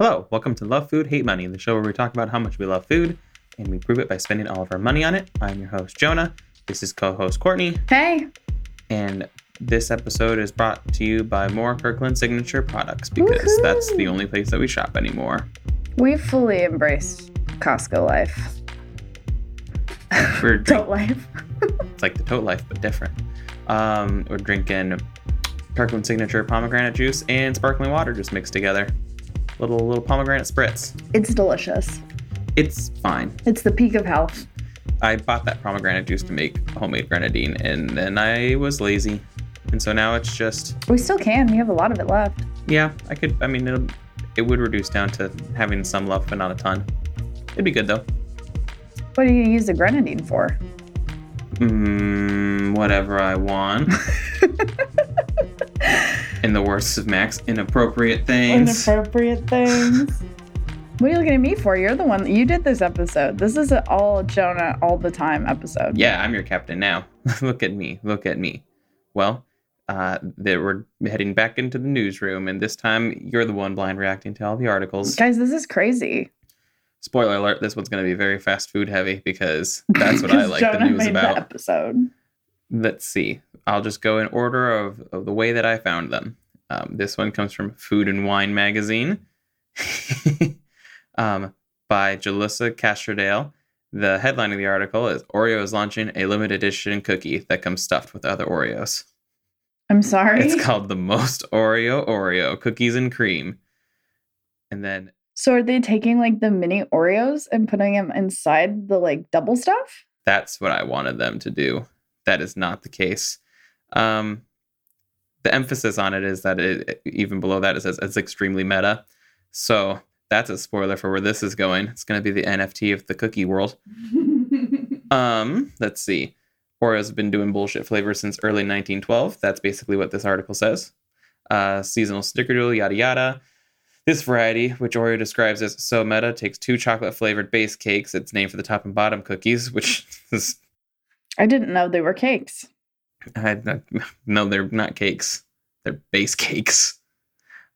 Hello, welcome to Love Food, Hate Money, the show where we talk about how much we love food and we prove it by spending all of our money on it. I'm your host, Jonah. This is co host Courtney, Hey. and this episode is brought to you by more Kirkland Signature products because that's the only place that we shop anymore. We've fully embraced Costco life. We're Don't life. it's like the tote life, but different. Um, we're drinking Kirkland Signature pomegranate juice and sparkling water just mixed together. Little little pomegranate spritz. It's delicious. It's fine. It's the peak of health. I bought that pomegranate juice to make homemade grenadine, and then I was lazy, and so now it's just We still can. We have a lot of it left. yeah. I could. I mean, it'll, it would reduce down to having some left, but not a ton. It'd be good though. What do you use the grenadine for? Mm, whatever I want. In the worst of Max, inappropriate things. Inappropriate things. what are you looking at me for? You're the one. That you did this episode. This is an all Jonah all the time episode. Yeah, I'm your captain now. look at me. Look at me. Well, uh, there we're heading back into the newsroom, and this time you're the one blind reacting to all the articles. Guys, this is crazy. Spoiler alert: This one's going to be very fast food heavy because that's what I like the news made the about. episode. Let's see. I'll just go in order of, of the way that I found them. Um, this one comes from Food and Wine magazine um, by Jelisa Castrodale. The headline of the article is Oreo is launching a limited edition cookie that comes stuffed with other Oreos. I'm sorry. It's called the Most Oreo Oreo Cookies and Cream. And then, so are they taking like the mini Oreos and putting them inside the like double stuff? that's what I wanted them to do. That is not the case. Um, the emphasis on it is that it even below that it says it's extremely meta. So that's a spoiler for where this is going. It's going to be the NFT of the cookie world. Um, let's see. Oreo's been doing bullshit flavors since early 1912. That's basically what this article says. Uh, seasonal snickerdoodle, yada yada. This variety, which Oreo describes as so meta, takes two chocolate flavored base cakes. It's named for the top and bottom cookies, which is I didn't know they were cakes. I, no, they're not cakes. They're base cakes.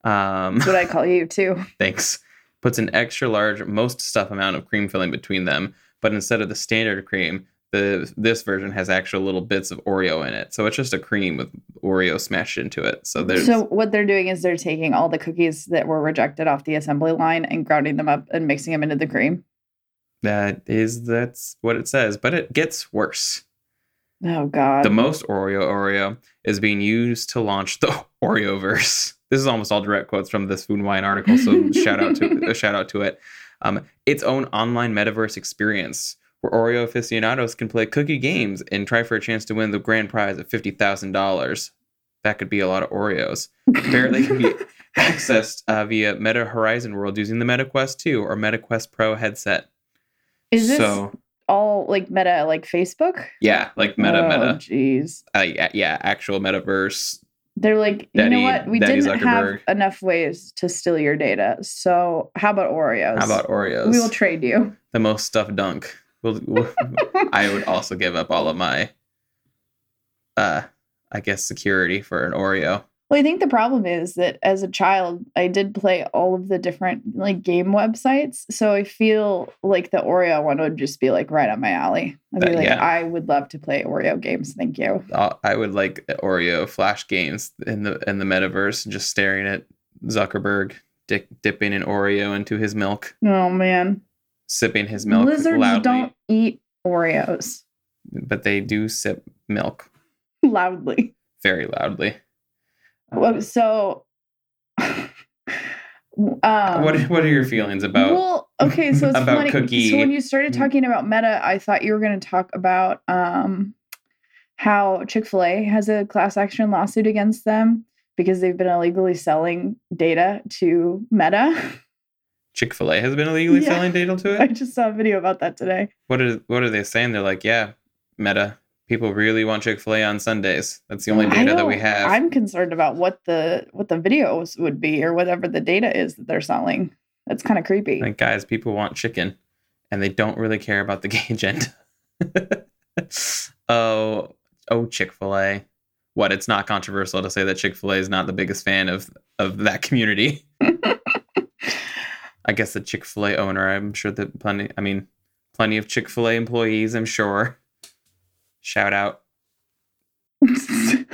Um, That's what I call you too. thanks. Puts an extra large, most stuff amount of cream filling between them, but instead of the standard cream, the this version has actual little bits of Oreo in it. So it's just a cream with Oreo smashed into it. So there's So what they're doing is they're taking all the cookies that were rejected off the assembly line and grounding them up and mixing them into the cream. that is that's what it says, but it gets worse. Oh God. The most Oreo Oreo is being used to launch the Oreoverse. This is almost all direct quotes from this Food and Wine article, so shout out to a shout out to it. Um, its own online metaverse experience where Oreo aficionados can play cookie games and try for a chance to win the grand prize of fifty thousand dollars. That could be a lot of Oreos. Apparently, can be accessed uh, via Meta Horizon World using the Meta Quest 2 or Meta Quest Pro headset. is this so all like meta like Facebook? yeah, like Meta oh, Meta, Jeez. uh, yeah, yeah, actual metaverse They're like, Daddy- you know what? We Daddy didn't have enough ways to steal your data. So how about Oreos? How about Oreos? we will trade you? the most stuffed dunk. We'll, we'll- I would also give up all of my, uh, I guess security for an Oreo. Well, I think the problem is that as a child, I did play all of the different like game websites. So I feel like the Oreo one would just be like right up my alley. I'd be Uh, like, yeah. I would love to play Oreo games. Thank you. Uh, I would like Oreo flash games in the in the metaverse, just staring at Zuckerberg dick, dipping an Oreo into his milk, Oh man. sipping his milk Lizards loudly. don't eat Oreos But they do sip milk loudly. very loudly. Well, so um, what What are your feelings about? Well, okay, so it's about funny. cookie- So when you started talking about meta, I thought you were going to talk about um, how Chick Fil A has a class action lawsuit against them because they've been illegally selling data to Meta. Chick Fil A has been illegally Yeah. selling data to it. I just saw a video about that today. What are What are they saying? They're like, yeah, Meta. People really want Chick Fil A on Sundays. That's the only data that we have. I'm concerned about what the what the videos would be or whatever the data is that they're selling. That's kind of creepy. Like, guys, people want chicken, and they don't really care about the gay agenda. oh, oh, Chick Fil A. What? It's not controversial to say that Chick Fil A is not the biggest fan of of that community. I guess the Chick Fil A owner. I'm sure that plenty. I mean, plenty of Chick Fil A employees. I'm sure. Shout out. I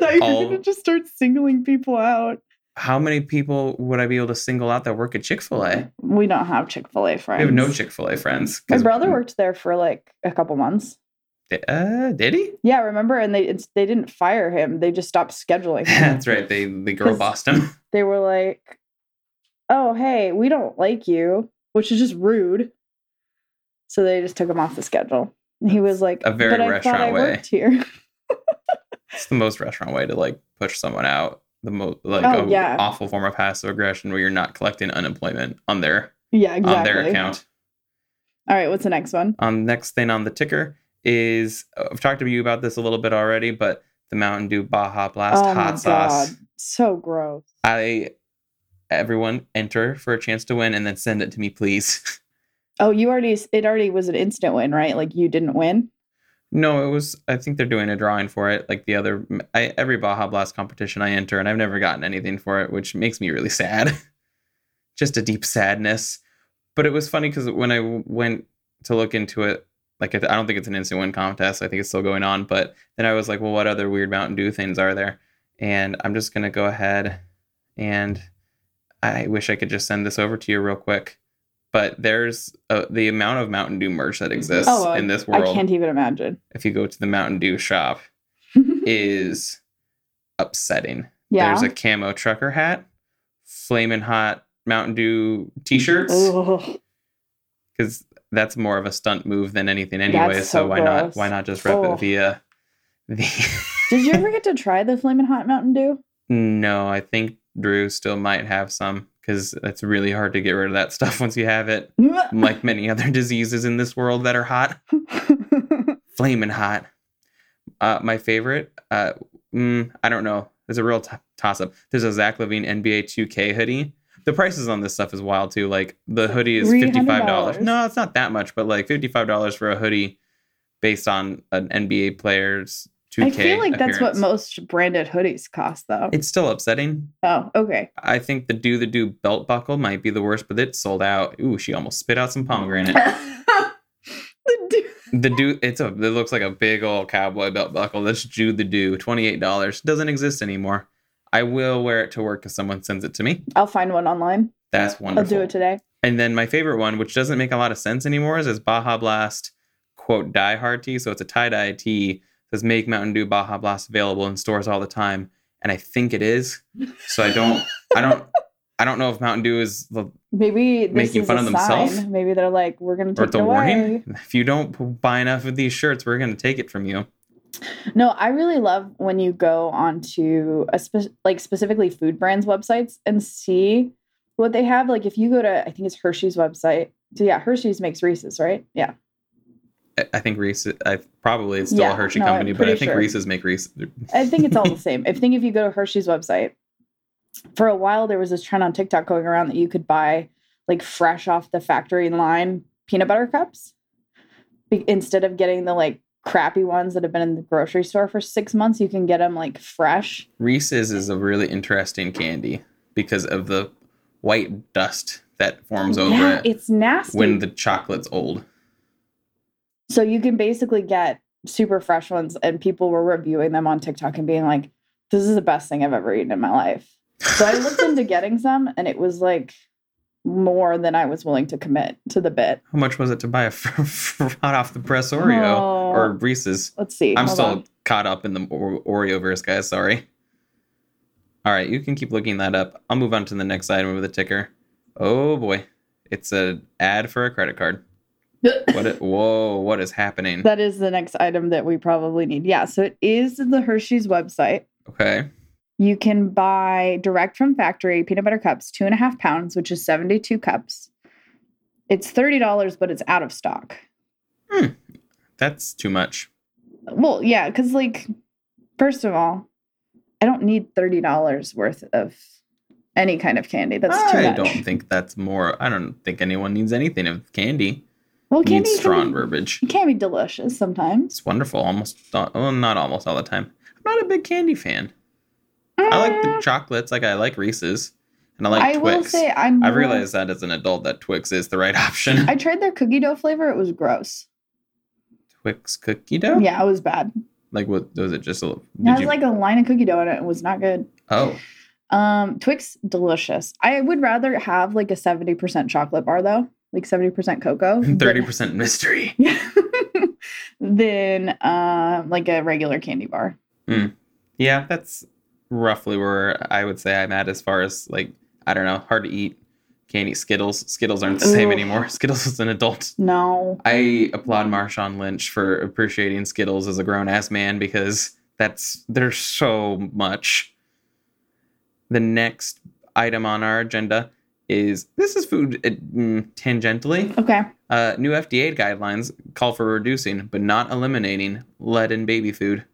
thought you were gonna just start singling people out. How many people would I be able to single out that work at Chick Fil A? We don't have Chick Fil A friends. We have no Chick Fil A friends. My brother worked there for like a couple months. Uh, did he? Yeah, remember? And they it's, they didn't fire him. They just stopped scheduling. him. That's right. They the girl bossed him. they were like, "Oh, hey, we don't like you," which is just rude. So they just took him off the schedule. And he was like, a very "But I thought restaurant I way." worked here." It's the most restaurant way to like push someone out. The most like Oh, a yeah. awful form of passive aggression where you're not collecting unemployment on their yeah, exactly. on their account. All right, what's the next one? Um, next thing on the ticker is I've talked to you about this a little bit already, but the Mountain Dew Baja Blast oh hot my sauce. god, so gross. I everyone enter for a chance to win and then send it to me, please. Oh, you already it already was an instant win, right? Like you didn't win. no, it was. I think they're doing a drawing for it, like the other I, every Baja Blast competition I enter, and I've never gotten anything for it, which makes me really sad. Just a deep sadness. But it was funny because when I went to look into it, like I don't think it's an instant win contest. I think it's still going on. But then I was like, well, what other weird Mountain Dew things are there? And I'm just gonna go ahead and I wish I could just send this over to you real quick. But there's uh the amount of Mountain Dew merch that exists Oh, in this world. I can't even imagine. If you go to the Mountain Dew shop, is upsetting. yeah. There's a camo trucker hat, flaming hot Mountain Dew t-shirts, because that's more of a stunt move than anything anyway. So, so why not? Why not just rep Oh. it via the? Did you ever get to try the flaming hot Mountain Dew? no, I think Drew still might have some because it's really hard to get rid of that stuff once you have it. Like many other diseases in this world that are hot. flaming hot. Uh, my favorite, uh, mm, I don't know. There's a real t- toss up. There's a Zach LaVine NBA 2K hoodie. The prices on this stuff is wild too. Like the hoodie is fifty five dollars. $300. No, it's not that much, but like fifty five dollars for a hoodie based on an NBA player's 2K. I feel like that's what most branded hoodies cost, though. It's still upsetting. oh, okay. I think the Do the Dew belt buckle might be the worst, but it's sold out. Ooh, she almost spit out some pomegranate. The dude- The do it's a it looks like a big old cowboy belt buckle. That's Jew the do. Twenty eight dollars doesn't exist anymore. I will wear it to work if someone sends it to me. I'll find one online. That's wonderful. I'll do it today. And then my favorite one, which doesn't make a lot of sense anymore, is this Baja Blast quote die hard tee. So it's a tie dye tee. Says make Mountain Dew Baja Blast available in stores all the time, and I think it is. So I don't, I don't, I don't know if Mountain Dew is the Maybe Making fun a of themselves? sign. Maybe they're like, we're gonna or take the it away. warning. If you don't buy enough of these shirts, we're gonna take it from you. No, I really love when you go onto a spe- like specifically food brands websites and see what they have. Like if you go to, I think it's Hershey's website. So yeah, Hershey's makes Reese's, right? Yeah. I- think Reese. I probably it's still Yeah, a Hershey no, company, but I think sure. Reese's make Reese. I think it's all the same. I think if you go to Hershey's website, for a while there was this trend on TikTok going around that you could buy like fresh off the factory line peanut butter cups Be- instead of getting the like crappy ones that have been in the grocery store for six months. You can get them like fresh. Reese's is a really interesting candy because of the white dust that forms oh, over yeah, it it's nasty. when the chocolate's old. So you can basically get super fresh ones, and people were reviewing them on TikTok and being like, "This is the best thing I've ever eaten in my life." So I looked into getting some, and it was like more than I was willing to commit to the bit. How much was it to buy a hot off the press Oreo Oh. or Reese's? Let's see. I'm Hold still on. caught up in the Oreo verse, guys. Sorry. All right, you can keep looking that up. I'll move on to the next item of the ticker. Oh boy, it's an ad for a credit card. What? It, whoa! What is happening? that is the next item that we probably need. Yeah. So it is the Hershey's website. Okay. You can buy direct from factory peanut butter cups, two and a half pounds, which is 72 cups. It's $30, but it's out of stock. Hmm. That's too much. Well, yeah, because like, first of all, I don't need thirty dollars worth of any kind of candy. That's too much. I don't think that's more. I don't think anyone needs anything of candy. Well, Needs candy strong can, verbiage. be, can be delicious sometimes. It's wonderful. Almost, all- well, not almost all the time. I'm not a big candy fan. I like the Mm, chocolates. Like I like Reese's. and I like I Twix. will say I'm. I realized that as an adult that Twix is the right option. I tried their cookie dough flavor. It was gross. Twix cookie dough? Yeah, it was bad. Like what was it just a It did has you, like a line of cookie dough in it. It was not good. Oh. Um, Twix delicious. I would rather have like a seventy percent chocolate bar though, like seventy percent cocoa. Thirty percent mystery. than uh, like a regular candy bar. Yeah, that's roughly where I would say I'm at as far as like I don't know, hard to eat candy. Skittles. Skittles aren't the same anymore. Skittles is an adult. No. I applaud Marshawn Lynch for appreciating Skittles as a grown ass man because that's there's so much. The next item on our agenda is this is food uh, mm, tangentially. Okay. Uh, new FDA guidelines call for reducing but not eliminating lead in baby food.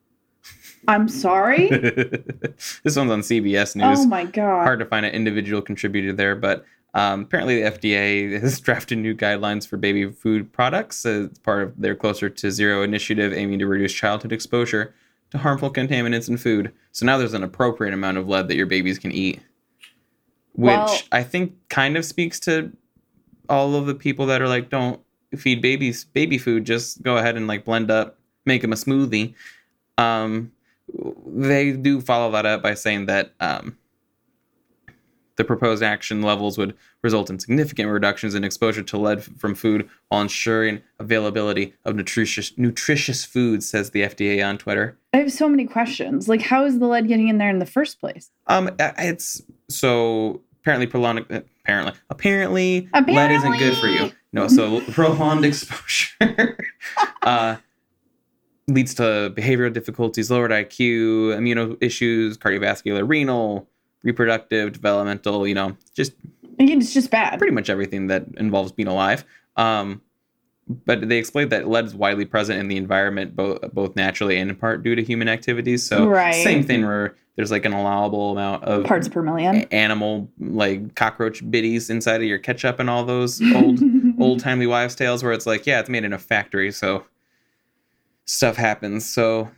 I'm sorry. this one's on CBS News. oh my god. Hard to find an individual contributor there, but um, apparently the FDA has drafted new guidelines for baby food products as part of their Closer to Zero initiative aiming to reduce childhood exposure to harmful contaminants in food. So now there's an appropriate amount of lead that your babies can eat, which Well- I think kind of speaks to all of the people that are like, don't feed babies baby food, just go ahead and like blend up, make them a smoothie. Um, they do follow that up by saying that um, the proposed action levels would result in significant reductions in exposure to lead from food while ensuring availability of nutritious nutritious foods, says the FDA on Twitter. I have so many questions. Like, how is the lead getting in there in the first place? Um, it's so apparently prolonged. Apparently, apparently, lead isn't good for you. No, so prolonged exposure uh, leads to behavioral difficulties, lowered IQ, immune issues, cardiovascular, renal, reproductive, developmental. You know, just it's just bad. pretty much everything that involves being alive. Um, but they explained that lead is widely present in the environment, both both naturally and in part due to human activities. So Right. same thing where there's like an allowable amount of Parts per million. animal like cockroach biddies inside of your ketchup and all those old old timely wives' tales where it's like, yeah, it's made in a factory, so stuff happens. So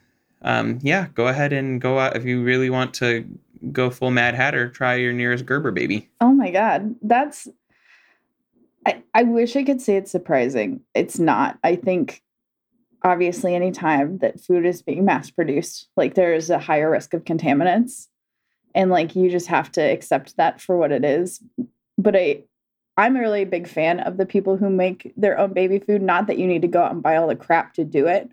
um, yeah, go ahead and go out if you really want to go full Mad Hatter. Try your nearest Gerber baby. Oh my god, that's. I I wish I could say it's surprising. It's not. I think, obviously, anytime that food is being mass produced, like there is a higher risk of contaminants, and like you just have to accept that for what it is. But I, I'm really a big fan of the people who make their own baby food. Not that you need to go out and buy all the crap to do it.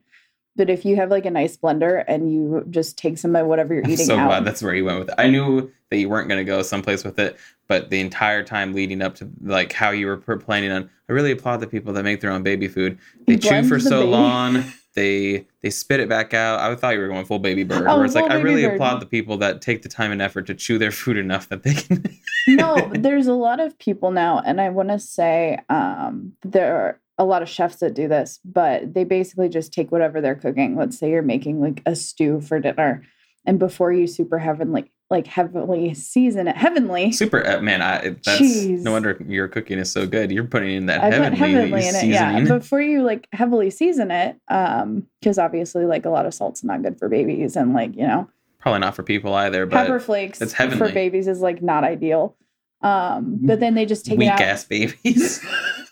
But if you have like a nice blender and you just take some of whatever you're eating, I'm so out, glad that's where you went with it. I knew that you weren't going to go someplace with it, but the entire time leading up to like how you were planning on, I really applaud the people that make their own baby food. They chew for the so baby. long. They they spit it back out. I thought you were going full baby bird. Oh, where it's like I really bird. applaud the people that take the time and effort to chew their food enough that they can. no, there's a lot of people now, and I want to say um, there are a lot of chefs that do this, but they basically just take whatever they're cooking. Let's say you're making like a stew for dinner, and before you super heavenly, like heavily season it, heavenly. Super uh, man, I that's Jeez. no wonder your cooking is so good. You're putting in that I heavenly, heavenly in it, yeah. seasoning. Before you like heavily season it, um, because obviously like a lot of salt's not good for babies, and like you know Probably not for people either, but pepper flakes it's for babies is like not ideal. Um, but then they just take weak it out. ass babies.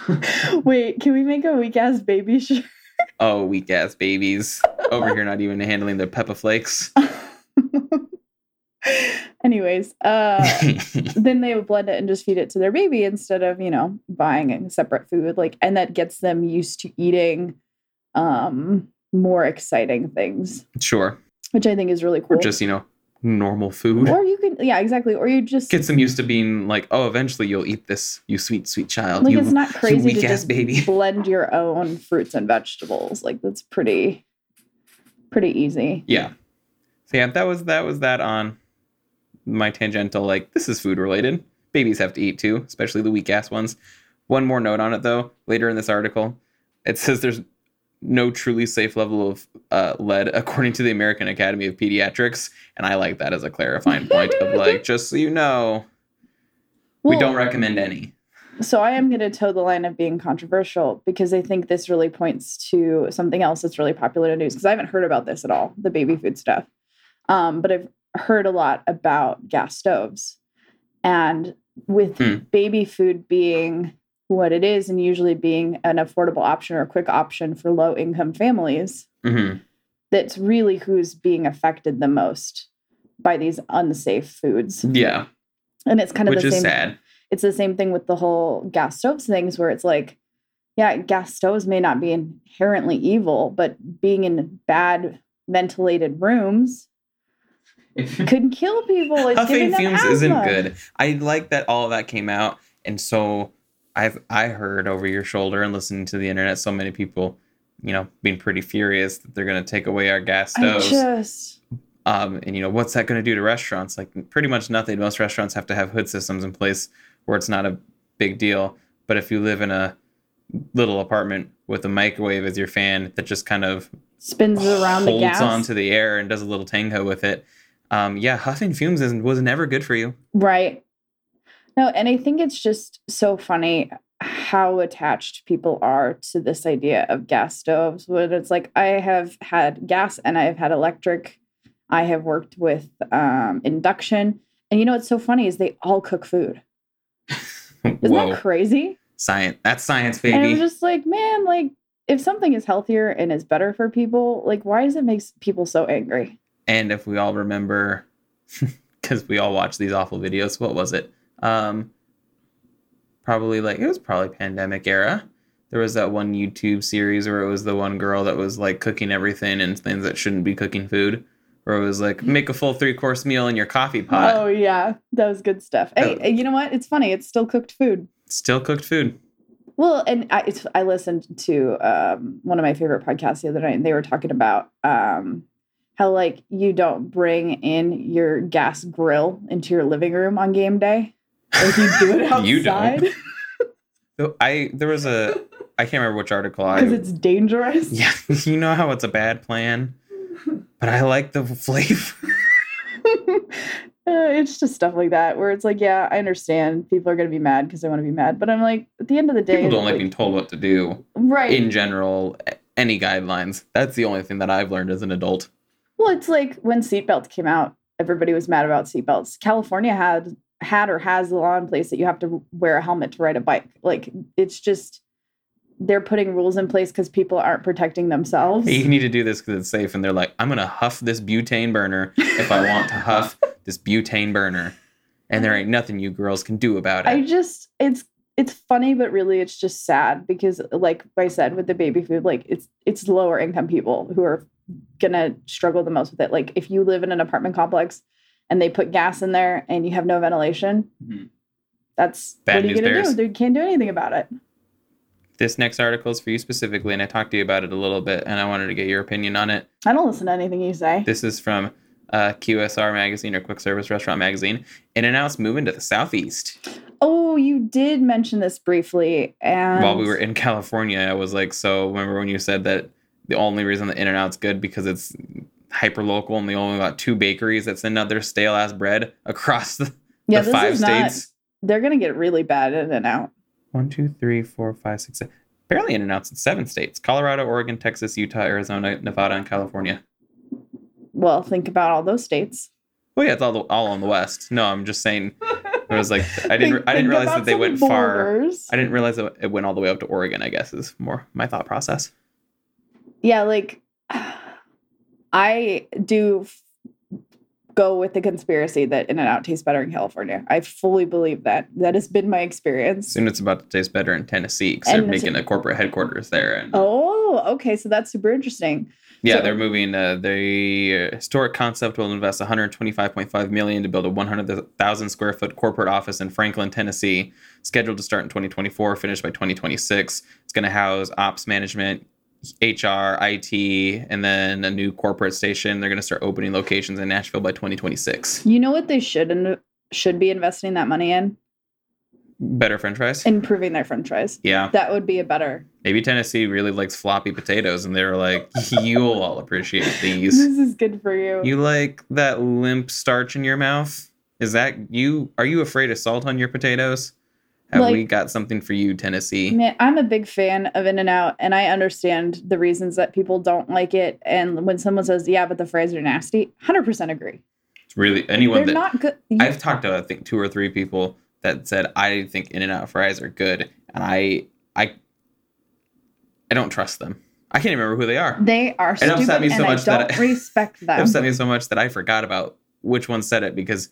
Wait, can we make a weak ass baby shirt? oh, weak ass babies over here, not even handling their pepper flakes. Anyways, uh, then they would blend it and just feed it to their baby instead of you know buying a separate food. Like, and that gets them used to eating um more exciting things, sure, which I think is really or cool. just you know normal food. or you can, yeah, exactly. Or you just Gets them used to being like, oh, eventually you'll eat this, you sweet, sweet child. like you, it's not crazy to just baby. blend your own fruits and vegetables. Like that's pretty, pretty easy. Yeah. So yeah, that was that was that on my tangential. Like this is food related. Babies have to eat too, especially the weak ass ones. One more note on it though. Later in this article, it says there's no truly safe level of uh, lead according to the American Academy of Pediatrics, and I like that as a clarifying point of like, just so you know, we don't recommend any. So I am going to toe the line of being controversial because I think this really points to something else that's really popular in the news because I haven't heard about this at all, the baby food stuff. Um, but I've heard a lot about gas stoves. And with Hmm. baby food being what it is, and usually being an affordable option or a quick option for low income families, hmm that's really who's being affected the most by these unsafe foods. Yeah, And it's kind of which the same sad. it's the same thing with the whole gas stoves things where it's like yeah gas stoves may not be inherently evil but being in bad ventilated rooms could kill people it's Huffing fumes isn't good. I like that all of that came out, and so I've I heard over your shoulder and listening to the internet, so many people, you know, being pretty furious that they're going to take away our gas i stoves. just Um, and you know, what's that going to do to restaurants? Like pretty much nothing. Most restaurants have to have hood systems in place where it's not a big deal. But if you live in a little apartment with a microwave as your fan that just kind of spins around the holds gas onto the air and does a little tango with it, um, yeah, huffing fumes isn't, was never good for you. right no and i think it's just so funny how attached people are to this idea of gas stoves when it's like i have had gas and i have had electric i have worked with um, induction and you know what's so funny is they all cook food isn't Whoa, that crazy science! That's science, baby. and i'm just like man like if something is healthier and is better for people like why does it make people so angry And if we all remember, because we all watched these awful videos, what was it? Um, probably like it was probably pandemic era. There was that one YouTube series where it was the one girl that was like cooking everything and things that shouldn't be cooking food. Where it was like make a full three course meal in your coffee pot. oh yeah that was good stuff hey Oh. you know what it's funny it's still cooked food Still cooked food. Well, and I, it's, I listened to um, one of my favorite podcasts the other night, and they were talking about um, how like you don't bring in your gas grill into your living room on game day. Like you do it outside You don't. So I there was a I can't remember which article I because it's dangerous. yeah you know how it's a bad plan, but I like the flavor. Uh, it's just stuff like that where it's like, yeah, I understand people are going to be mad because they want to be mad, but I'm like, at the end of the day, People don't like like, being told what to do. right? in general any guidelines that's the only thing that i've learned as an adult Well, it's like when seatbelts came out, everybody was mad about seatbelts. California had had or has the law in place that you have to wear a helmet to ride a bike. Like it's just they're putting rules in place because people aren't protecting themselves. you need to do this because it's safe and they're like i'm gonna huff this butane burner if i want to huff this butane burner and there ain't nothing you girls can do about it. I just it's it's funny, but really it's just sad because like I said with the baby food, like it's it's lower income people who are gonna struggle the most with it. Like if you live in an apartment complex and they put gas in there and you have no ventilation, Mhm. that's Bad what are you gonna do? They can't do anything about it. this next article is for you specifically and i talked to you about it a little bit and i wanted to get your opinion on it I don't listen to anything you say. this is from uh, qsr magazine or quick service restaurant magazine in and out's moving to the southeast Oh, you did mention this briefly, and while we were in California, I was like, so remember when you said that the only reason the In and Out's good because it's hyper local and they only got two bakeries that send out their stale ass bread across the, yeah, the this five is not. states. They're gonna get really bad in and out. One, two, three, four, five, six, seven. Apparently In and Out's in seven states Colorado, Oregon, Texas, Utah, Arizona, Nevada, and California. Well, think about all those states. Oh, yeah, it's all, the, all on the West. No, I'm just saying, it was like, I didn't, Think- I didn't realize that they went far. I didn't realize that it went all the way up to Oregon, I guess, is more my thought process. Yeah, like I do f- go with the conspiracy that In and Out tastes better in California. I fully believe that. That has been my experience. Soon it's about to taste better in Tennessee because they're making a corporate headquarters there. And Oh, okay. So that's super interesting. yeah, so- they're moving. Uh, the uh, historic concept will invest 125.5 million to build a 100,000 square foot corporate office in Franklin, Tennessee, scheduled to start in 2024, finished by 2026. It's going to house ops management. HR, IT, and then a new corporate station. They're going to start opening locations in Nashville by 2026. You know what they should and should be investing that money in? Better French fries. Improving their French fries. yeah, That would be a better. maybe Tennessee really likes floppy potatoes, and they were like, "You'll all appreciate these." This is good for you. You like that limp starch in your mouth? Is that you? Are you afraid of salt on your potatoes? Have Like- we got something for you, Tennessee? Man, I'm a big fan of In and Out, and I understand the reasons that people don't like it. And when someone says, "Yeah, but the fries are nasty," hundred percent agree. It's really anyone They're that not good. I've talked to I think two or three people that said I think In and Out fries are good, and I I I don't trust them. I can't even remember who they are. they are It upset me so and much I that don't I- respect It them. upset me so much that I forgot about which one said it because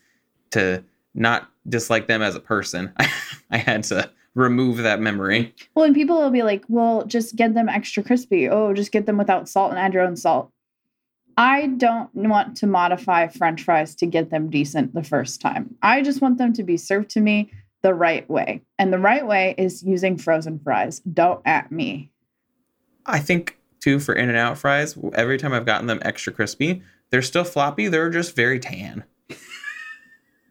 to not dislike them as a person, I had to remove that memory. Well, and people will be like, well, just get them extra crispy. Oh, just get them without salt and add your own salt. I don't want to modify french fries to get them decent the first time. I just want them to be served to me the right way. And the right way is using frozen fries. Don't at me. I think too for In and Out fries, every time I've gotten them extra crispy, they're still floppy. They're just very tan.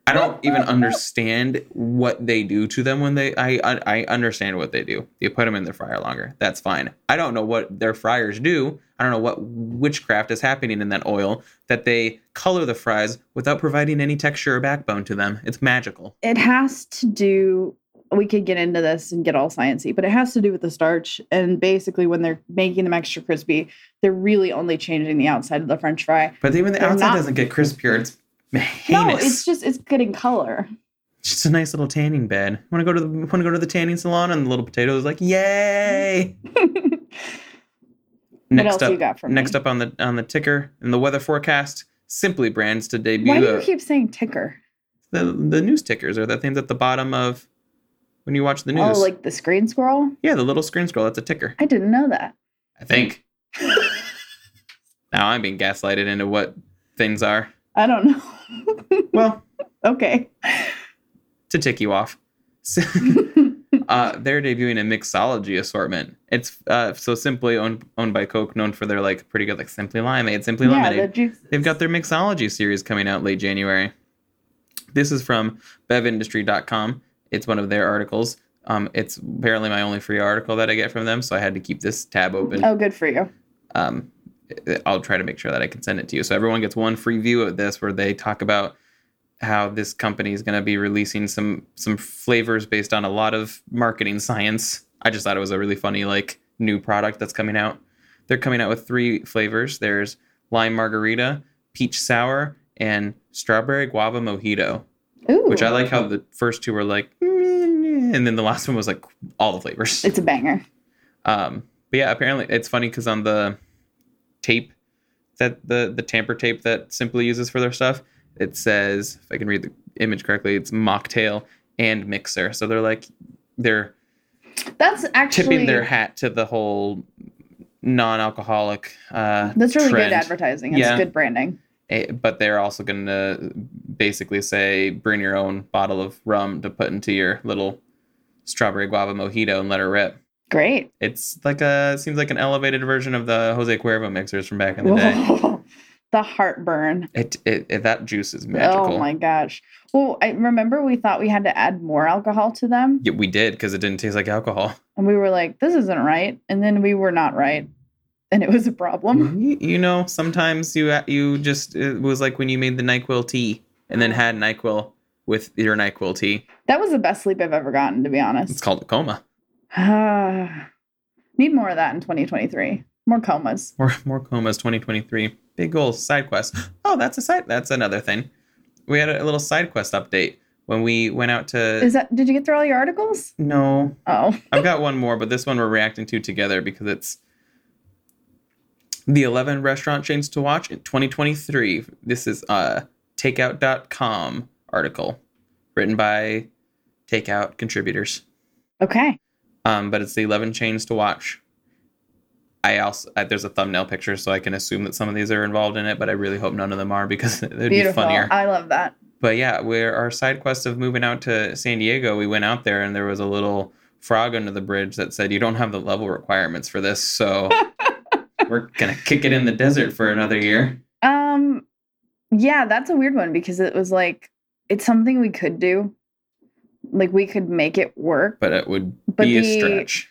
I don't even understand what they do to them when they. I, I I understand what they do. You put them in the fryer longer. That's fine. I don't know what their fryers do. I don't know what witchcraft is happening in that oil that they color the fries without providing any texture or backbone to them. It's magical. It has to do, we could get into this and get all sciencey, but it has to do with the starch. And basically, when they're making them extra crispy, they're really only changing the outside of the french fry. But even the They're outside not- doesn't get crispier. It's heinous. No, it's just, it's getting color. It's just a nice little tanning bed. Want to go to the want to go to the tanning salon? And the little potato is like, yay! What next else up, you got for me? next up on the on the ticker and the weather forecast. Simply Brands to debut Why do you uh, keep saying ticker? the the news tickers are the things at the bottom of when you watch the news. Oh, like the screen scroll? yeah, the little screen scroll. That's a ticker. I didn't know that. I think. now I'm being gaslighted into what things are. I don't know. Well, okay. to tick you off. uh, they're debuting a mixology assortment. It's uh, so simply owned owned by Coke, known for their like pretty good like Simply Limeade, Simply yeah, Lemonade. the juice. They've got their mixology series coming out late January. This is from bevindustry.com. It's one of their articles. Um, it's apparently my only free article that I get from them, so I had to keep this tab open. Oh, good for you. Um, I'll try to make sure that I can send it to you. So everyone gets one free view of this where they talk about how this company is going to be releasing some some flavors based on a lot of marketing science. I just thought it was a really funny like new product that's coming out. They're coming out with three flavors. There's lime margarita, peach sour, and strawberry guava mojito. Ooh. Which I like how the first two were like, "Mm," and then the last one was like all the flavors. It's a banger. Um, but yeah, apparently it's funny because on the tape that the the tamper tape that Simply uses for their stuff, it says if I can read the image correctly, it's mocktail and mixer. So they're like they're That's actually tipping their hat to the whole non-alcoholic. Uh, that's really trend. good advertising. It's Yeah. good branding. But they're also going to basically say bring your own bottle of rum to put into your little strawberry guava mojito and let her rip. Great. It's like a seems like an elevated version of the Jose Cuervo mixers from back in the day. The heartburn. It, it, it that juice is magical. Oh my gosh. Well, I remember we thought we had to add more alcohol to them, Yeah, we did because it didn't taste like alcohol. and we were like, "This isn't right," and then we were not right, and it was a problem. You, you know, sometimes you you just it was like when you made the Nyquil tea and then had Nyquil with your Nyquil tea. That was the best sleep I've ever gotten, to be honest. It's called a coma. Need more of that in 2023. More comas. More more comas 2023. Big goals, side quest. Oh, that's a side. That's another thing. We had a little side quest update when we went out to. Is that? Did you get through all your articles? no, Oh, I've got one more, but this one we're reacting to together because it's the 11 restaurant chains to watch in 2023. This is a takeout.com article written by takeout contributors. okay. Um, but it's the 11 chains to watch. I also I, there's a thumbnail picture, so I can assume that some of these are involved in it, but I really hope none of them are because it would be funnier. I love that. But yeah, we're our side quest of moving out to San Diego. We went out there and there was a little frog under the bridge that said, "You don't have the level requirements for this, so we're gonna kick it in the desert for another year." Um, yeah, that's a weird one because it was like it's something we could do. Like we could make it work, But it would But be a stretch.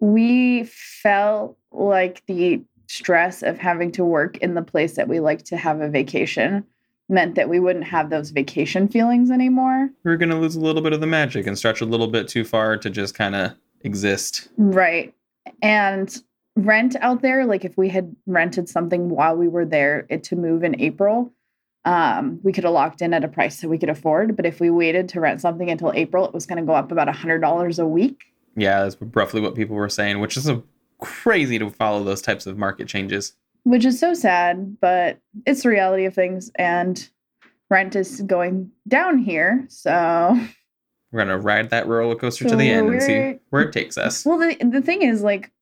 we felt like the stress of having to work in the place that we like to have a vacation meant that we wouldn't have those vacation feelings anymore. We're gonna lose a little bit of the magic and stretch a little bit too far to just kind of exist. Right. And rent out there, like if we had rented something while we were there it, to move in April, um, we could have locked in at a price that we could afford. But if we waited to rent something until April, it was going to go up about $100 a week. Yeah, that's roughly what people were saying, which is a crazy to follow those types of market changes. Which is so sad, but it's the reality of things. And rent is going down here. So we're going to ride that roller coaster so to the end and see where it takes us. Well, the, the thing is, like,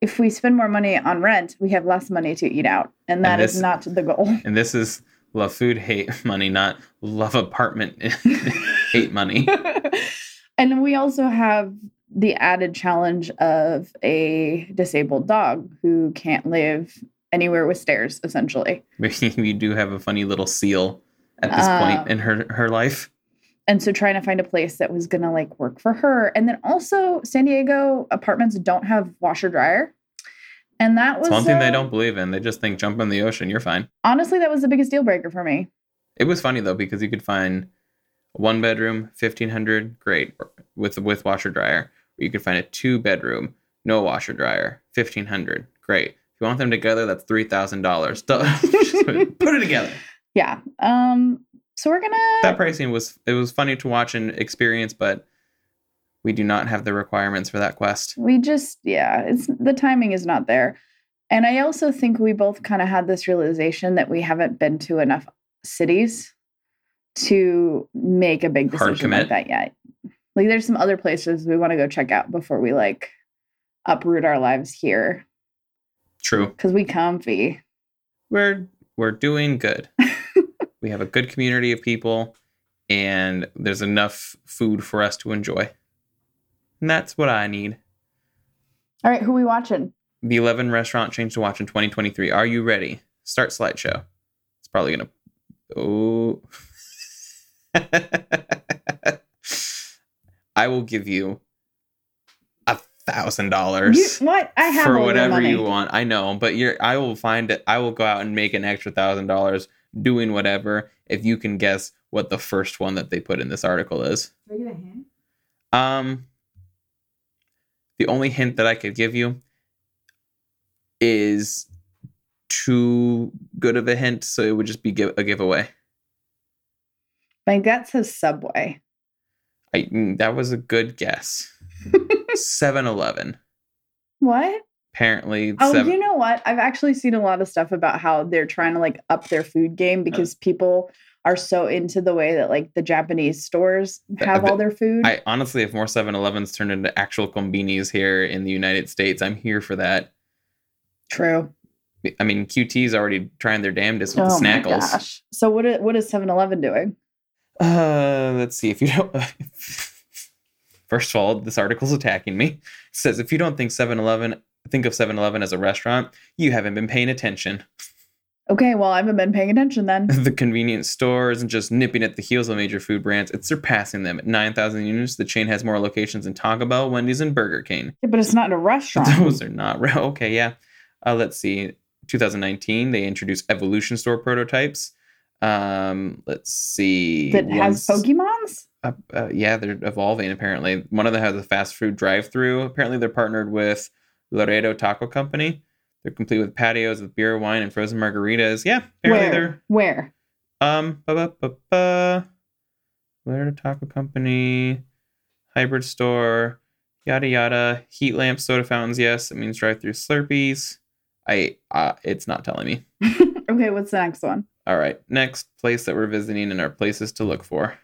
if we spend more money on rent, we have less money to eat out. And that and this, is not the goal. And this is love food, hate money, not love apartment, hate money. and we also have the added challenge of a disabled dog who can't live anywhere with stairs, essentially. we do have a funny little seal at this um, point in her her life. And so trying to find a place that was gonna like work for her. And then also San Diego apartments don't have washer dryer. And that was it's one thing uh, they don't believe in. They just think jump in the ocean, you're fine. Honestly, that was the biggest deal breaker for me. It was funny though because you could find one bedroom, fifteen hundred, great, with with washer dryer. Or you could find a two bedroom, no washer dryer, fifteen hundred, great. If you want them together, that's three thousand dollars. Put it together. Yeah. Um. So we're gonna. That pricing was it was funny to watch and experience, but we do not have the requirements for that quest. We just yeah, it's the timing is not there. And I also think we both kind of had this realization that we haven't been to enough cities to make a big decision like that yet. Like there's some other places we want to go check out before we like uproot our lives here. True. Cuz we comfy. We're we're doing good. we have a good community of people and there's enough food for us to enjoy. And that's what I need. All right, who we watching? The 11 restaurant change to watch in 2023. Are you ready? Start slideshow. It's probably going to Oh. I will give you a thousand dollars. What I have for whatever you want. I know, but you're. I will find it. I will go out and make an extra thousand dollars doing whatever if you can guess what the first one that they put in this article is. Do I get a hint? Um, the only hint that I could give you is too good of a hint, so it would just be give, a giveaway. My gut says Subway. I mm, that was a good guess. 7-Eleven. What? Apparently. Oh, seven- you know what? I've actually seen a lot of stuff about how they're trying to like up their food game because uh, people are so into the way that like the Japanese stores have all their food. I honestly, if more 7-Elevens turned into actual combinis here in the United States, I'm here for that. True. I mean, QT's already trying their damnedest with oh the snackles. gosh. So what is, what is 7-Eleven doing? Uh, let's see. If you don't First of all, this article's attacking me. It says if you don't think 7-Eleven think of 7-Eleven as a restaurant, you haven't been paying attention. Okay, well, I haven't been paying attention then. the convenience store isn't just nipping at the heels of major food brands, it's surpassing them. At 9,000 units, the chain has more locations than Taco Bell, Wendy's, and Burger King. Yeah, but it's not a restaurant. Those are not. Real. Okay, yeah. Uh, let's see. 2019, they introduced Evolution Store prototypes. Um, let's see. That has Pokemons? Uh, uh, yeah, they're evolving apparently. One of them has a fast food drive through. Apparently, they're partnered with Laredo Taco Company. They're complete with patios with beer, wine, and frozen margaritas. Yeah, apparently Where? they're. Where? Um, ba ba ba ba. Laredo Taco Company, hybrid store, yada yada. Heat lamps, soda fountains. Yes, it means drive through Slurpees. I uh, it's not telling me. okay, what's the next one? All right, next place that we're visiting and our places to look for.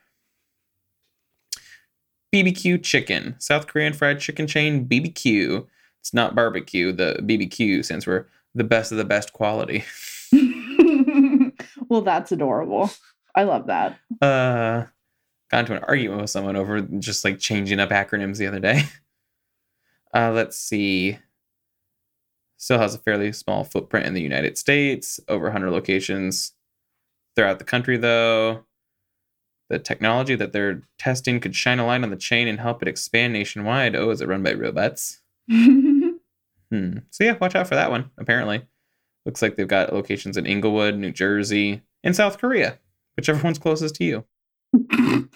BBQ Chicken, South Korean fried chicken chain BBQ. It's not barbecue, the BBQ, since we're the best of the best quality. well, that's adorable. I love that. Uh, got into an argument with someone over just like changing up acronyms the other day. Uh, let's see. Still has a fairly small footprint in the United States, over 100 locations throughout the country, though. The technology that they're testing could shine a light on the chain and help it expand nationwide. Oh, is it run by robots? Hmm. So, yeah, watch out for that one, apparently. Looks like they've got locations in Englewood, New Jersey, and South Korea, whichever one's closest to you.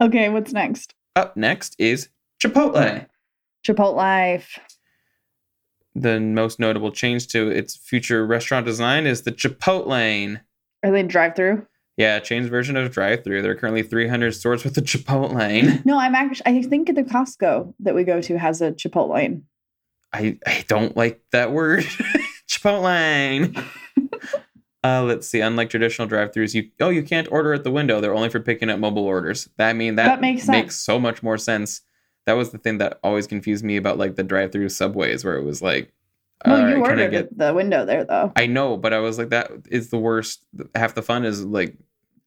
okay, what's next? Up next is Chipotle. Chipotle Life the most notable change to its future restaurant design is the Chipotlane. Are they drive through? Yeah, chain's version of drive-through. There are currently 300 stores with a Chipotle. No, I'm actually. I think the Costco that we go to has a Chipotle. I I don't like that word. Chipotle. Uh, let's see. Unlike traditional drive-throughs, you oh you can't order at the window. They're only for picking up mobile orders. That mean that, That makes sense. so much more sense. That was the thing that always confused me about like the drive-through subways, where it was like, No, all you right, ordered get? at the window there though. I know, but I was like, that is the worst. Half the fun is like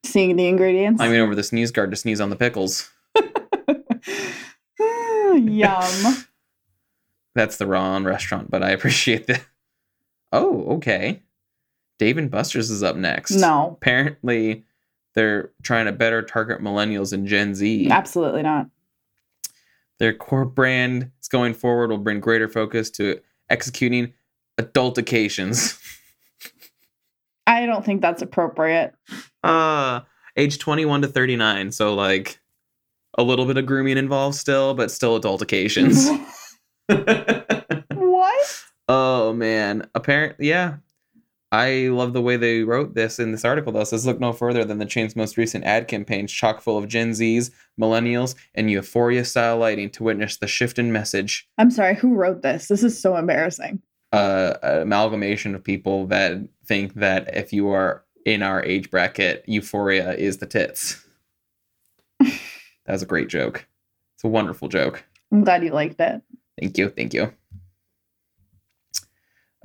Seeing the ingredients. I mean, over the sneeze guard to sneeze on the pickles. Yum. That's the wrong restaurant, but I appreciate that. Oh, okay. Dave and Buster's is up next. No, Apparently, they're trying to better target millennials and Gen Z. absolutely not. Their core brand is going forward will bring greater focus to executing adult occasions. I don't think that's appropriate. Uh, age 21 to 39. So, like, a little bit of grooming involved still, but still adult occasions. what? oh, man. Apparently, yeah. I love the way they wrote this in this article, though. It says, look no further than the chain's most recent ad campaigns, chock full of Gen Zs, millennials, and euphoria style lighting to witness the shift in message. I'm sorry. Who wrote this? This is so embarrassing. uh, amalgamation of people that think that if you are in our age bracket, euphoria is the tits. that was a great joke. It's a wonderful joke. I'm glad you liked it. Thank you. Thank you.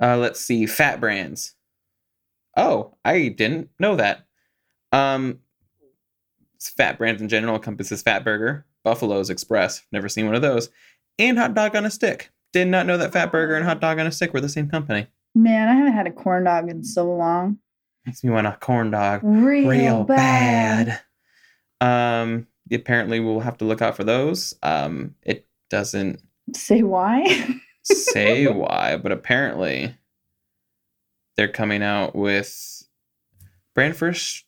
Uh, let's see. Fat brands. Oh, I didn't know that. Um, fat brands in general encompasses Fatburger, Buffalo's Express. Never seen one of those, and Hot Dog on a Stick. Did not know that Fatburger and Hot Dog on a Stick were the same company. Man, I haven't had a corn dog in so long. Makes me want a corn dog Real, real bad. bad. Um, apparently we'll have to look out for those. Um, it doesn't Say why? say why, but apparently they're coming out with brand first.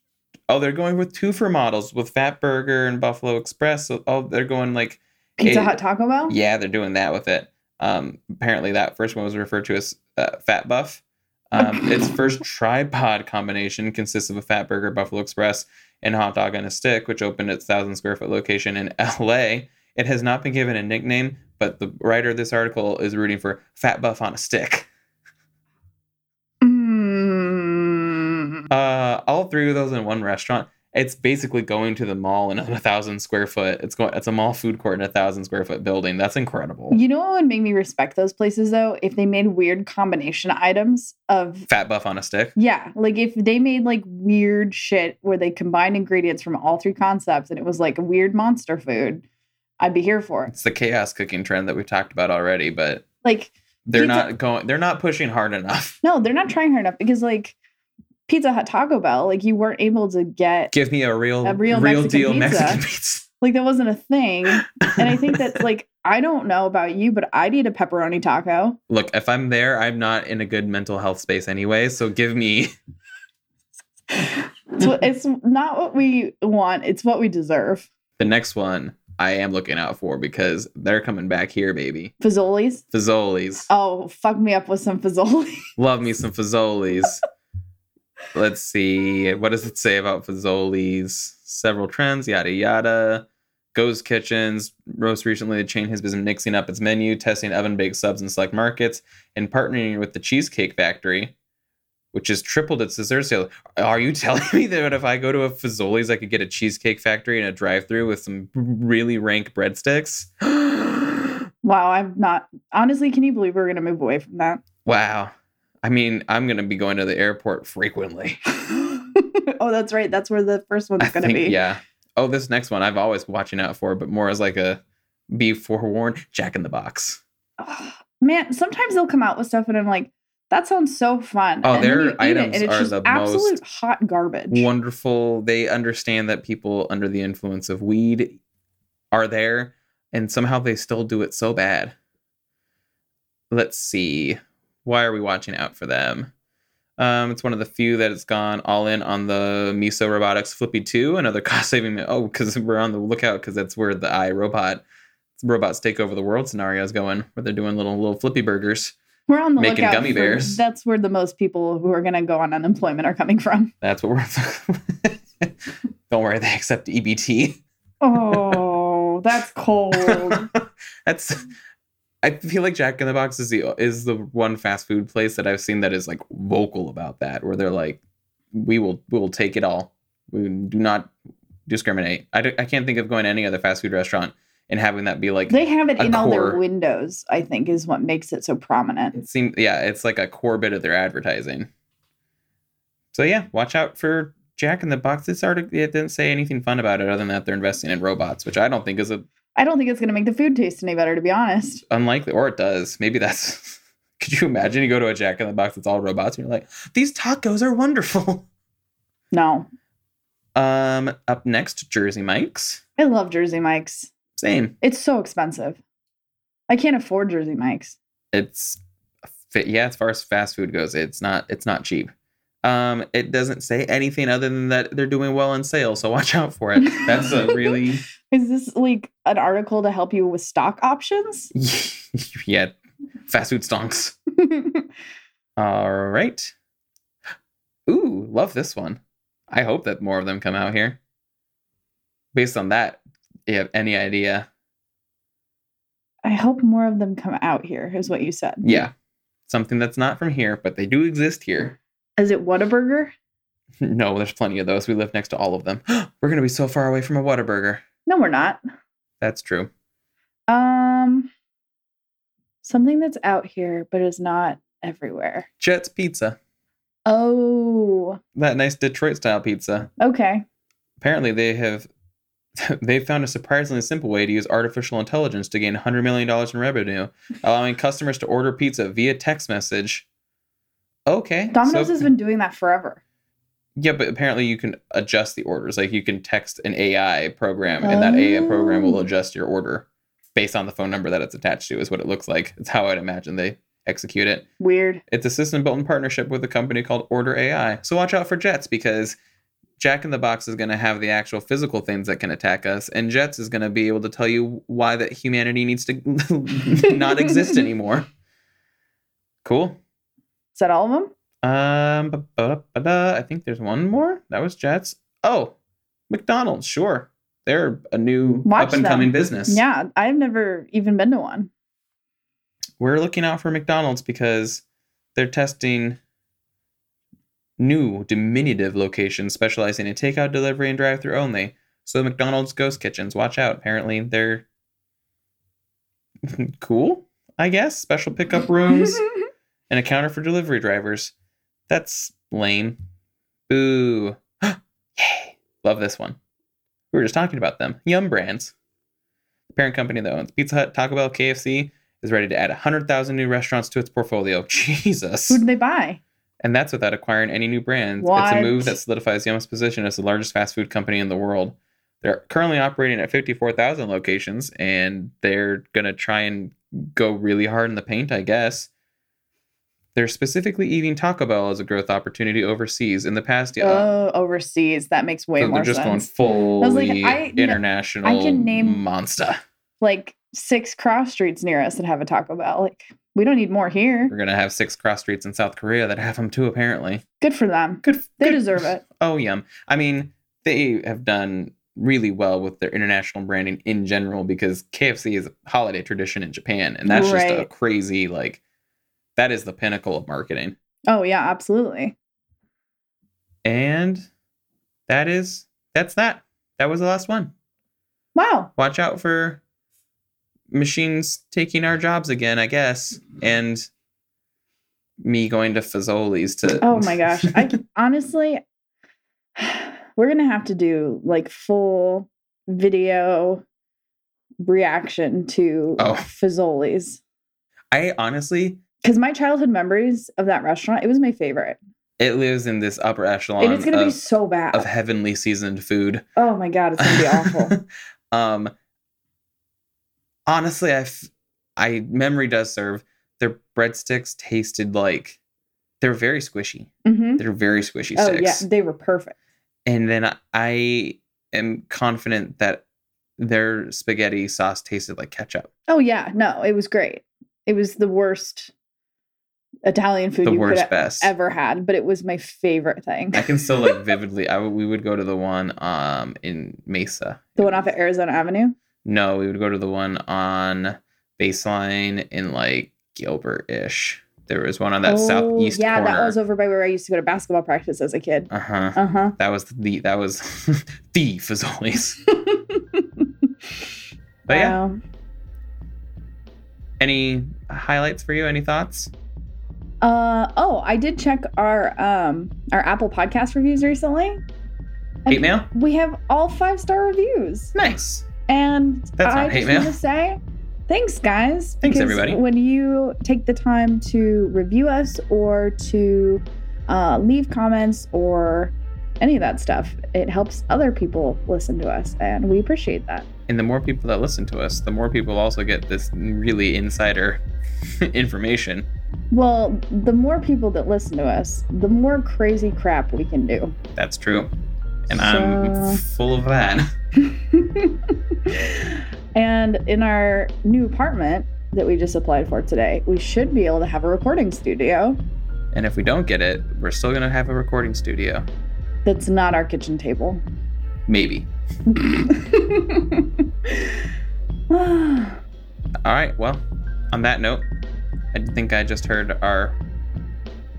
Oh, they're going with two for models with Fatburger and Buffalo Express. So, oh, they're going like Pizza It- Hut Taco Bell? yeah, they're doing that with it. Um, apparently that first one was referred to as uh, Fat Buff. Um, its first tripod combination consists of a Fatburger, Buffalo Express, and Hot Dog on a Stick, which opened its thousand square foot location in LA. It has not been given a nickname, but the writer of this article is rooting for Fat Buff on a Stick. Mm. Uh, all three of those in one restaurant. It's basically going to the mall in a thousand square foot. It's going. It's a mall food court in a thousand square foot building. That's incredible. You know what would make me respect those places though? If they made weird combination items of Fat Buff on a Stick. yeah, like if they made like weird shit where they combined ingredients from all three concepts and it was like a weird monster food, I'd be here for it. It's the chaos cooking trend that we've talked about already, but Like they're Pizza- not going. They're not pushing hard enough. no, they're not trying hard enough because like Pizza Hut Taco Bell, like you weren't able to get Give me a real, A real real Mexican deal pizza. Mexican pizza. like that wasn't a thing. And I think that's like I don't know about you, but I'd eat a pepperoni taco. Look, if I'm there, I'm not in a good mental health space anyway. So give me. It's, it's not what we want, it's what we deserve. The next one I am looking out for because they're coming back here, baby. Fazoli's. Fazoli's. Oh, fuck me up with some Fazoli. Love me some Fazoli's. Let's see. What does it say about Fazoli's? Several trends, yada yada. Ghost Kitchens. Most recently, the chain has been mixing up its menu, testing oven baked subs in select markets, and partnering with the Cheesecake Factory, which has tripled its dessert sales. Are you telling me that if I go to a Fazoli's, I could get a Cheesecake Factory and a drive through with some really rank breadsticks? wow, I'm not honestly, can you believe we're gonna move away from that? wow. I mean, I'm going to be going to the airport frequently. oh, that's right. That's where the first one's gonna be. yeah. Oh, this next one I've always watching out for, but more as like a be forewarned. Jack in the Box. Ugh, Man, sometimes they'll come out with stuff and I'm like, that sounds so fun. Oh, and their it, items it's are the absolute most hot garbage. Wonderful. They understand that people under the influence of weed are there, and somehow they still do it so bad. Let's see. Why are we watching out for them? Um, it's one of the few that has gone all in on the Miso Robotics Flippy 2, another cost saving. Oh, because we're on the lookout because that's where the iRobot robots take over the world scenario is going, where they're doing little little flippy burgers. We're on the Making lookout. gummy for- that's where the most people who are going to go on unemployment are coming from. That's what we're. Don't worry, they accept EBT. Oh, that's cold. That's. I feel like Jack in the Box is the is the one fast food place that I've seen that is like vocal about that, where they're like, "We will we will take it all. We do not discriminate." I can't think of going to any other fast food restaurant and having that be like They have it in all their windows, I think, is what makes it so prominent. it seems yeah it's like a core bit of their advertising so yeah watch out for jack in the box this article it didn't say anything fun about it other than that they're investing in robots which i don't think is a I don't think it's going to make the food taste any better, to be honest. unlikely or it does maybe that's could you imagine you go to a jack in the box that's all robots and you're like these tacos are wonderful No. um up next jersey mike's I love Jersey Mike's. Same. It's so expensive. I can't afford Jersey Mike's. it's fit yeah as far as fast food goes it's not it's not cheap. Um it doesn't say anything other than that they're doing well in sales so watch out for it. That's a really Is this like an article to help you with stock options? yeah fast food stonks. All right. Ooh love this one. I hope that more of them come out here. Based on that you have any idea I hope more of them come out here, is what you said. yeah something that's not from here but they do exist here Is it Whataburger? no there's plenty of those we live next to all of them we're gonna be so far away from a Whataburger. No, we're not. that's true Um, something that's out here but is not everywhere. Jets Pizza. Oh, That nice Detroit style pizza. okay. Apparently they have they found a surprisingly simple way to use artificial intelligence to gain $100 million in revenue, allowing customers to order pizza via text message. Okay. Domino's so- has been doing that forever. Yeah, but apparently you can adjust the orders. Like you can text an AI program and that AI program will Oh. adjust your order based on the phone number that it's attached to is what it looks like. It's how I'd imagine they execute it. Weird. It's a system built in partnership with a company called Order AI. So watch out for Jets because Jack in the Box is going to have the actual physical things that can attack us, and Jets is going to be able to tell you why that humanity needs to not exist anymore. Cool. Is that all of them? Um. I think there's one more. That was Jets. Oh, McDonald's. Sure, they're a new Watch up and coming business. Yeah, I've never even been to one. we're looking out for McDonald's because they're testing new diminutive locations specializing in takeout, delivery, and drive-through only. So McDonald's ghost kitchens, watch out. Apparently they're cool, I guess. Special pickup rooms and a counter for delivery drivers. That's lame. Boo. Yay. Love this one. We were just talking about them. Yum Brands. The parent company that owns Pizza Hut, Taco Bell, KFC, is ready to add 100,000 new restaurants to its portfolio. Jesus. Who did they buy? And that's without acquiring any new brands. It's a move that solidifies Yum's position as the largest fast food company in the world. They're currently operating at 54,000 locations, and they're going to try and go really hard in the paint, I guess. They're specifically eating Taco Bell as a growth opportunity overseas. In the past, yeah, Oh, overseas. That makes way so more they're just going sense. fully was like, I international I can name- monster. like six cross streets near us that have a Taco Bell. Like we don't need more here. We're going to have six cross streets in South Korea that have them too, apparently. Good for them. Good. They good- deserve it. Oh, yum. I mean, they have done really well with their international branding in general because KFC is a holiday tradition in Japan, and that's just a crazy like. That is the pinnacle of marketing, Oh yeah, absolutely. and that is that's that. That was the last one. Wow. Watch out for machines taking our jobs again, I guess, and me going to Fazoli's to. Oh my gosh. I honestly we're gonna have to do like full video reaction to Oh. Fazoli's. I honestly, Because my childhood memories of that restaurant, it was my favorite. it lives in this upper echelon and it's gonna of, be so bad. of heavenly seasoned food. oh my god, it's gonna be awful. um, honestly, I, f- I memory does serve. Their breadsticks tasted like they're very squishy. hmm They're very squishy Oh yeah, sticks. they were perfect. And then I am confident that their spaghetti sauce tasted like ketchup. Oh yeah, no, it was great. It was the worst Italian food the you could worst have best. ever had, but it was my favorite thing. I can still like vividly. I w- we would go to the one um in Mesa. the one off of Arizona Avenue. No, we would go to the one on Baseline in like Gilbert ish. There was one on that southeast Oh, yeah, corner. that was over by where I used to go to basketball practice as a kid. uh huh. Uh huh. That was the that was the Fazoli's. But yeah, Wow. any highlights for you? Any thoughts? Uh oh, I did check our um our Apple Podcast reviews recently. Hate mail? We have all five star reviews, Nice. And That's I just want to say thanks, guys. Thanks, everybody. When you take the time to review us or to uh, leave comments or any of that stuff, it helps other people listen to us, and we appreciate that. And the more people that listen to us, the more people also get this really insider information. Well, the more people that listen to us, the more crazy crap we can do. That's true. And I'm full of that. and in our new apartment that we just applied for today, we should be able to have a recording studio And if we don't get it, we're still going to have a recording studio. that's not our kitchen table. Maybe. All right. Well, on that note, I think I just heard our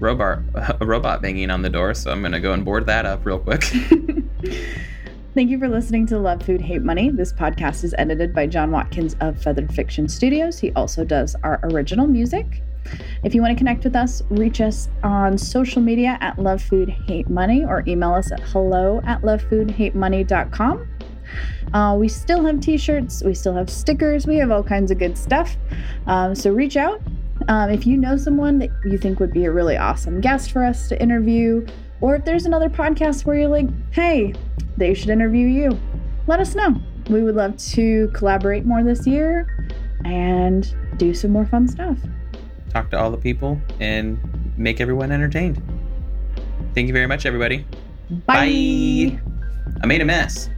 robot a robot banging on the door, so I'm going to go and board that up real quick. Thank you for listening to Love Food Hate Money. This podcast is edited by Jon Watkins of Feathered Fiction Studios. He also does our original music. If you want to connect with us, reach us on social media at Love Food Hate Money or email us at hello at lovefoodhatemoney.com. Uh, we still have t shirts, we still have stickers, we have all kinds of good stuff. Um, so reach out. Um, if you know someone that you think would be a really awesome guest for us to interview, or if there's another podcast where you're like, hey, they should interview you, let us know. We would love to collaborate more this year and do some more fun stuff. Talk to all the people and make everyone entertained. Thank you very much, everybody. Bye. I made a mess.